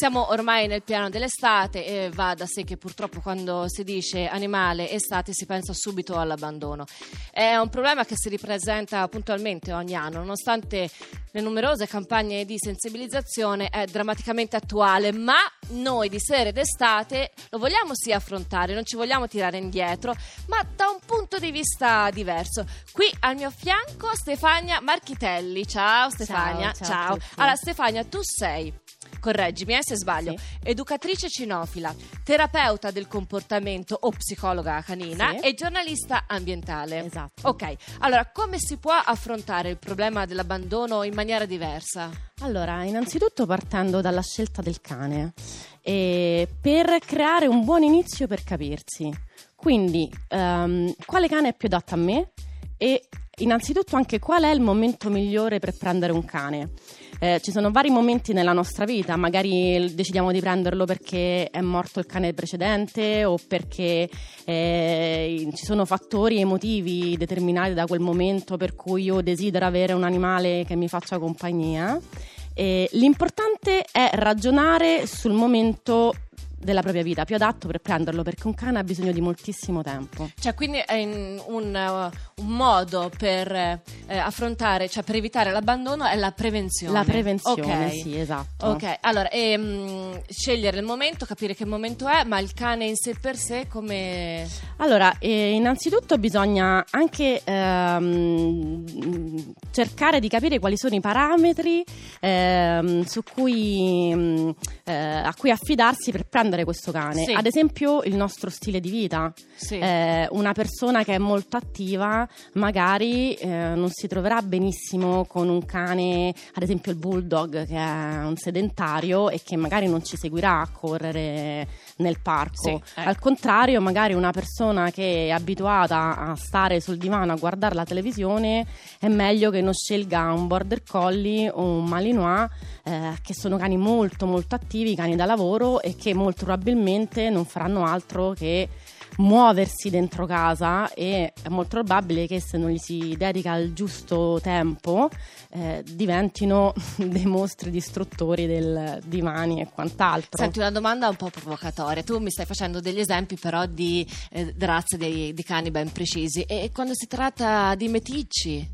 Siamo ormai nel piano dell'estate e va da sé che purtroppo quando si dice animale estate si pensa subito all'abbandono. È un problema che si ripresenta puntualmente ogni anno, nonostante le numerose campagne di sensibilizzazione è drammaticamente attuale, ma noi di sera ed estate lo vogliamo sì affrontare, non ci vogliamo tirare indietro, ma da un punto di vista diverso. Qui al mio fianco Stefania Marchitelli. Ciao Stefania. Ciao, ciao tutti. Allora Stefania, tu sei correggimi eh, se sbaglio, Sì. educatrice cinofila, terapeuta del comportamento o psicologa canina Sì. e giornalista ambientale. Esatto. Ok, allora come si può affrontare il problema dell'abbandono in maniera diversa? Allora, innanzitutto partendo dalla scelta del cane, e per creare un buon inizio per capirsi. Quindi, ehm, quale cane è più adatto a me? E innanzitutto anche qual è il momento migliore per prendere un cane? Eh, ci sono vari momenti nella nostra vita, magari decidiamo di prenderlo perché è morto il cane precedente o perché eh, ci sono fattori emotivi determinati da quel momento per cui io desidero avere un animale che mi faccia compagnia. Eh, l'importante è ragionare sul momento della propria vita più adatto per prenderlo perché un cane ha bisogno di moltissimo tempo. Cioè, quindi è un, uh, un modo per eh, affrontare, cioè per evitare l'abbandono è la prevenzione. La prevenzione, Ok. sì, esatto. Ok, allora ehm, scegliere il momento, capire che momento è, ma il cane in sé per sé come... Allora, eh, innanzitutto bisogna anche ehm, cercare di capire quali sono i parametri ehm, su cui, mm, eh, a cui affidarsi per prendere questo cane. Sì. Ad esempio, il nostro stile di vita. Sì. Eh, una persona che è molto attiva magari eh, non si troverà benissimo con un cane, ad esempio il bulldog che è un sedentario e che magari non ci seguirà a correre nel parco. Sì, ecco. Al contrario, magari una persona che è abituata a stare sul divano a guardare la televisione è meglio che non scelga un border collie o un malinois eh, che sono cani molto molto attivi, cani da lavoro e che molto probabilmente non faranno altro che muoversi dentro casa e è molto probabile che se non gli si dedica il giusto tempo eh, diventino dei mostri distruttori del divani e quant'altro. Senti una domanda un po' provocatoria. Tu mi stai facendo degli esempi però di eh, razze dei- di cani ben precisi. E quando si tratta di meticci?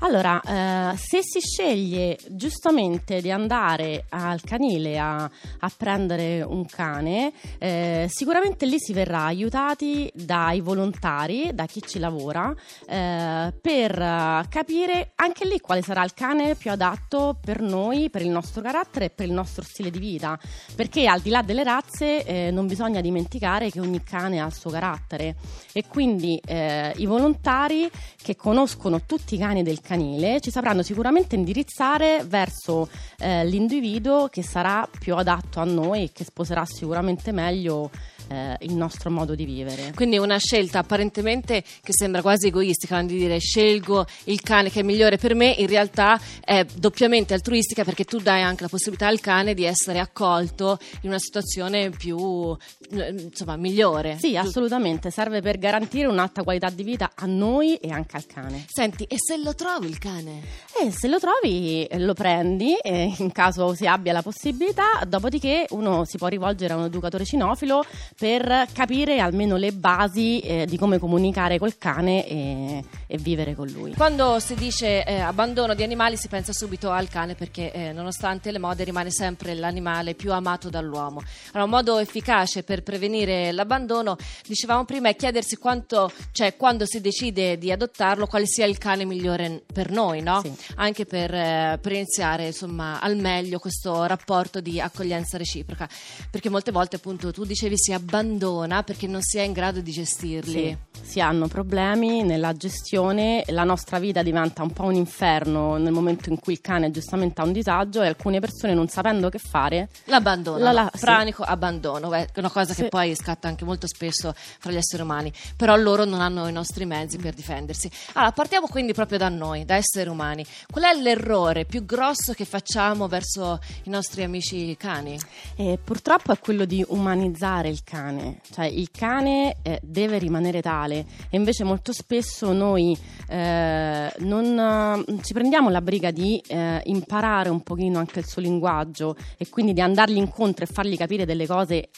Allora, eh, se si sceglie giustamente di andare al canile a, a prendere un cane, eh, sicuramente lì si verrà aiutati dai volontari, da chi ci lavora, eh, per eh, capire anche lì quale sarà il cane più adatto per noi, per il nostro carattere e per il nostro stile di vita. Perché al di là delle razze eh, non bisogna dimenticare che ogni cane ha il suo carattere e quindi eh, i volontari che conoscono tutti i cani del canile ci sapranno sicuramente indirizzare verso eh, l'individuo che sarà più adatto a noi e che sposerà sicuramente meglio eh, il nostro modo di vivere. Quindi una scelta apparentemente che sembra quasi egoistica, di dire scelgo il cane che è migliore per me, in realtà è doppiamente altruistica perché tu dai anche la possibilità al cane di essere accolto in una situazione più, eh, insomma, migliore. Sì, assolutamente, serve per garantire un'alta qualità di vita a noi e anche al cane. Senti, e se lo trovi il cane? E se lo trovi eh, lo prendi eh, in caso si abbia la possibilità, dopodiché uno si può rivolgere a un educatore cinofilo per capire almeno le basi eh, di come comunicare col cane e, e vivere con lui. Quando si dice eh, abbandono di animali si pensa subito al cane perché eh, nonostante le mode rimane sempre l'animale più amato dall'uomo. Allora, un modo efficace per prevenire l'abbandono, dicevamo prima, è chiedersi quanto, cioè quando si decide di adottarlo, quale sia il cane migliore per noi, no? Sì. Anche per, eh, per iniziare insomma al meglio questo rapporto di accoglienza reciproca. Perché molte volte appunto tu dicevi si abbandona perché non si è in grado di gestirli. Sì, si hanno problemi nella gestione, la nostra vita diventa un po' un inferno nel momento in cui il cane giustamente ha un disagio e alcune persone non sapendo che fare L'abbandono, La- la- sì. pranico abbandono, è una cosa che Sì. poi scatta anche molto spesso fra gli esseri umani, però loro non hanno i nostri mezzi per difendersi. Allora, partiamo quindi proprio da noi, da esseri umani. Qual è l'errore più grosso che facciamo verso i nostri amici cani? E purtroppo è quello di umanizzare il cane. Cane, cioè il cane eh, deve rimanere tale. E invece molto spesso noi eh, non eh, ci prendiamo la briga di eh, imparare un pochino anche il suo linguaggio e quindi di andargli incontro e fargli capire delle cose eh,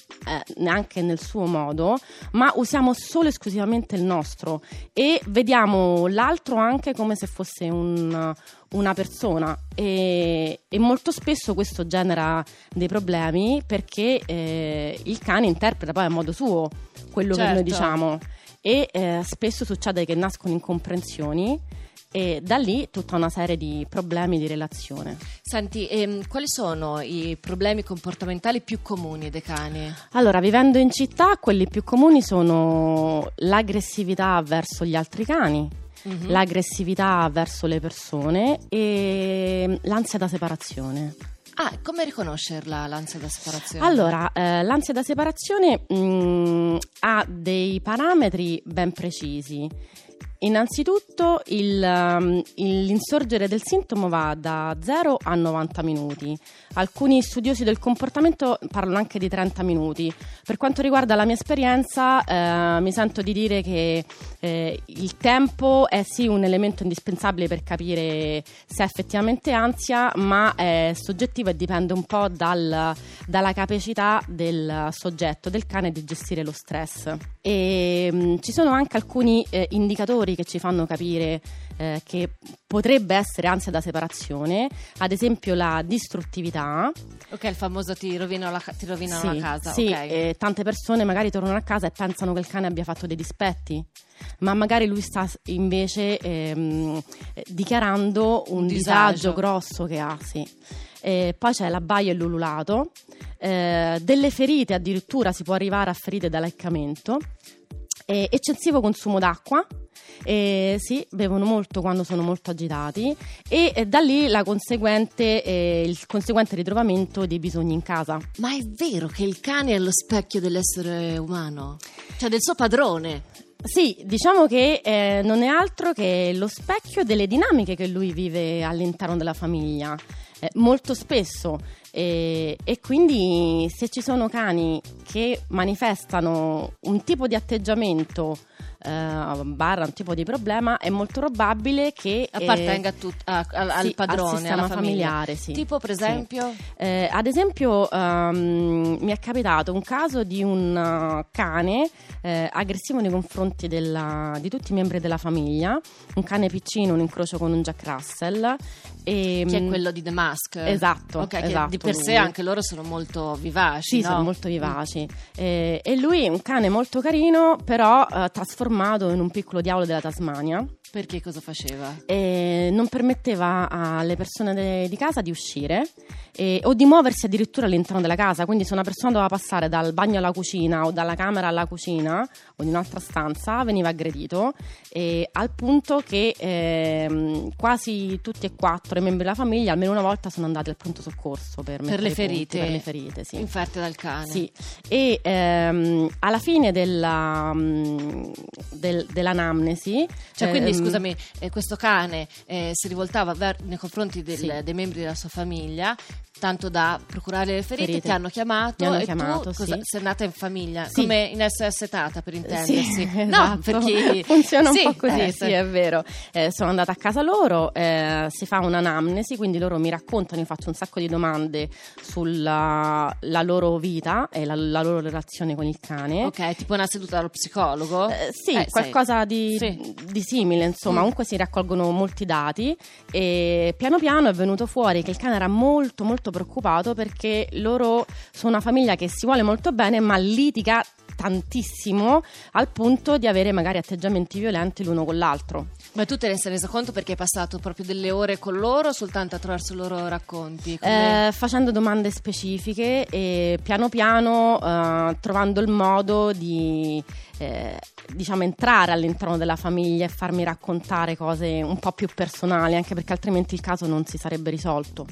neanche nel suo modo, ma usiamo solo e esclusivamente il nostro. E vediamo l'altro anche come se fosse un una persona e, e, molto spesso questo genera dei problemi perché eh, il cane interpreta poi a modo suo quello certo. che noi certo. diciamo e eh, spesso succede che nascono incomprensioni e da lì tutta una serie di problemi di relazione. Senti, ehm, quali sono i problemi comportamentali più comuni dei cani? Allora, vivendo in città, quelli più comuni sono l'aggressività verso gli altri cani, mm-hmm. l'aggressività verso le persone e l'ansia da separazione. Ah, come riconoscerla l'ansia da separazione? Allora, eh, l'ansia da separazione mh, mm, ha dei parametri ben precisi Innanzitutto il, um, l'insorgere del sintomo va da 0 a 90 minuti. Alcuni studiosi del comportamento parlano anche di 30 minuti. Per quanto riguarda la mia esperienza, eh, mi sento di dire che eh, il tempo è sì un elemento indispensabile per capire se è effettivamente ansia, ma è soggettivo e dipende un po' dal, dalla capacità del soggetto, del cane, di gestire lo stress. E, mm, ci sono anche alcuni eh, indicatori indicatori che ci fanno capire eh, che potrebbe essere ansia da separazione, ad esempio la distruttività. Ok, il famoso ti rovinano la, ti rovinano sì, la casa. Sì, okay. eh, tante persone magari tornano a casa e pensano che il cane abbia fatto dei dispetti, ma magari lui sta invece ehm, dichiarando un, un disagio. disagio. grosso che ha, sì. Eh, poi c'è l'abbaio e l'ululato, eh, delle ferite addirittura si può arrivare a ferite da leccamento, eh, eccessivo consumo d'acqua, eh, sì, bevono molto quando sono molto agitati e eh, da lì eh, il conseguente ritrovamento dei bisogni in casa. Ma è vero che il cane è lo specchio dell'essere umano? Cioè del suo padrone? Sì, diciamo che eh, non è altro che lo specchio delle dinamiche che lui vive all'interno della famiglia. Eh, molto spesso e, e, quindi se ci sono cani che manifestano un tipo di atteggiamento eh, barra un tipo di problema, è molto probabile che appartenga eh, tut- a, a, al sì, padrone, al sistema familiare. Sì. Tipo, per esempio? Sì. Eh, ad esempio, um, mi è capitato un caso di un uh, cane eh, aggressivo nei confronti della, di tutti i membri della famiglia, un cane piccino, un incrocio con un Jack Russell. E, che è quello di The Mask. Esatto. Okay, esatto di per sé anche loro sono molto vivaci. Sì, no? sono molto vivaci. E, e lui è un cane molto carino, però uh, trasformato trasformato in un piccolo diavolo della Tasmania. Perché cosa faceva? E non permetteva alle persone de- di casa di uscire e, o di muoversi addirittura all'interno della casa. Quindi, se una persona doveva passare dal bagno alla cucina o dalla camera alla cucina o in un'altra stanza, veniva aggredito. E, al punto che eh, quasi tutti e quattro i membri della famiglia, almeno una volta, sono andati al pronto soccorso per, per le ferite. per le ferite sì. inferte dal cane. Sì. E ehm, alla fine della, del, dell'anamnesi, cioè, quindi ehm, scusami, eh, questo cane eh, si rivoltava ver- nei confronti del, sì. dei membri della sua famiglia tanto da procurare le ferite, ferite. ti hanno chiamato hanno e chiamato, tu cosa, sì. sei nata in famiglia sì. come in SS Tata per intendersi sì, no esatto. perché funziona un po' così eh, sì è vero eh, sono andata a casa loro eh, si fa un'anamnesi quindi loro mi raccontano io faccio un sacco di domande sulla loro vita e la, la, loro relazione con il cane ok tipo una seduta dallo psicologo eh, sì eh, qualcosa di, di, simile insomma mm. comunque si raccolgono molti dati e piano piano è venuto fuori che il cane era molto molto preoccupato perché loro sono una famiglia che si vuole molto bene ma litiga tantissimo al punto di avere magari atteggiamenti violenti l'uno con l'altro. Ma tu te ne sei reso conto perché hai passato proprio delle ore con loro o soltanto attraverso i loro racconti? Eh, facendo domande specifiche e piano piano eh, trovando il modo di eh, diciamo entrare all'interno della famiglia e farmi raccontare cose un po' più personali, anche perché altrimenti il caso non si sarebbe risolto.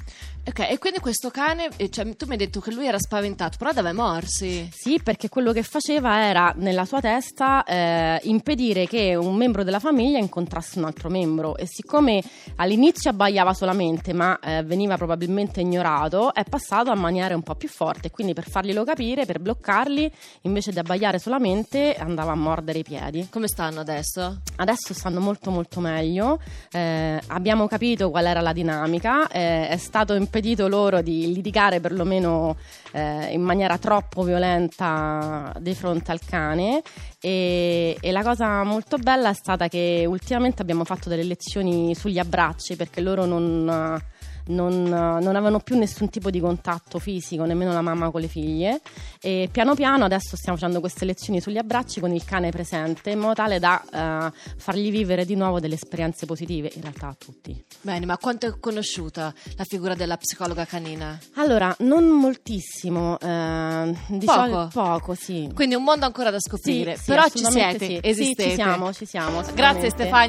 Ok, e quindi questo cane, eh, cioè, tu mi hai detto che lui era spaventato, però deve morsi. Sì, perché quello che faceva era nella sua testa eh, impedire che un membro della famiglia incontrasse un altro membro e siccome all'inizio abbaiava solamente ma eh, veniva probabilmente ignorato, è passato a maniere un po' più forti, quindi per farglielo capire, per bloccarli, invece di abbaiare solamente andava a mordere i piedi. Come stanno adesso? Adesso stanno molto molto meglio, eh, abbiamo capito qual era la dinamica, eh, è stato impedito loro di litigare perlomeno eh, in maniera troppo violenta di fronte al cane. E, e, la cosa molto bella è stata che ultimamente abbiamo fatto delle lezioni sugli abbracci perché loro non non, non, avevano più nessun tipo di contatto fisico, nemmeno la mamma con le figlie. E piano piano adesso stiamo facendo queste lezioni sugli abbracci con il cane presente, in modo tale da uh, fargli vivere di nuovo delle esperienze positive, in realtà a tutti. Bene, ma quanto è conosciuta la figura della psicologa canina? Allora, non moltissimo, uh, poco. poco, sì. Quindi un mondo ancora da scoprire, sì, però sì, ci siete, sì. esistete. Sì, ci siamo, ci siamo. Grazie Stefania.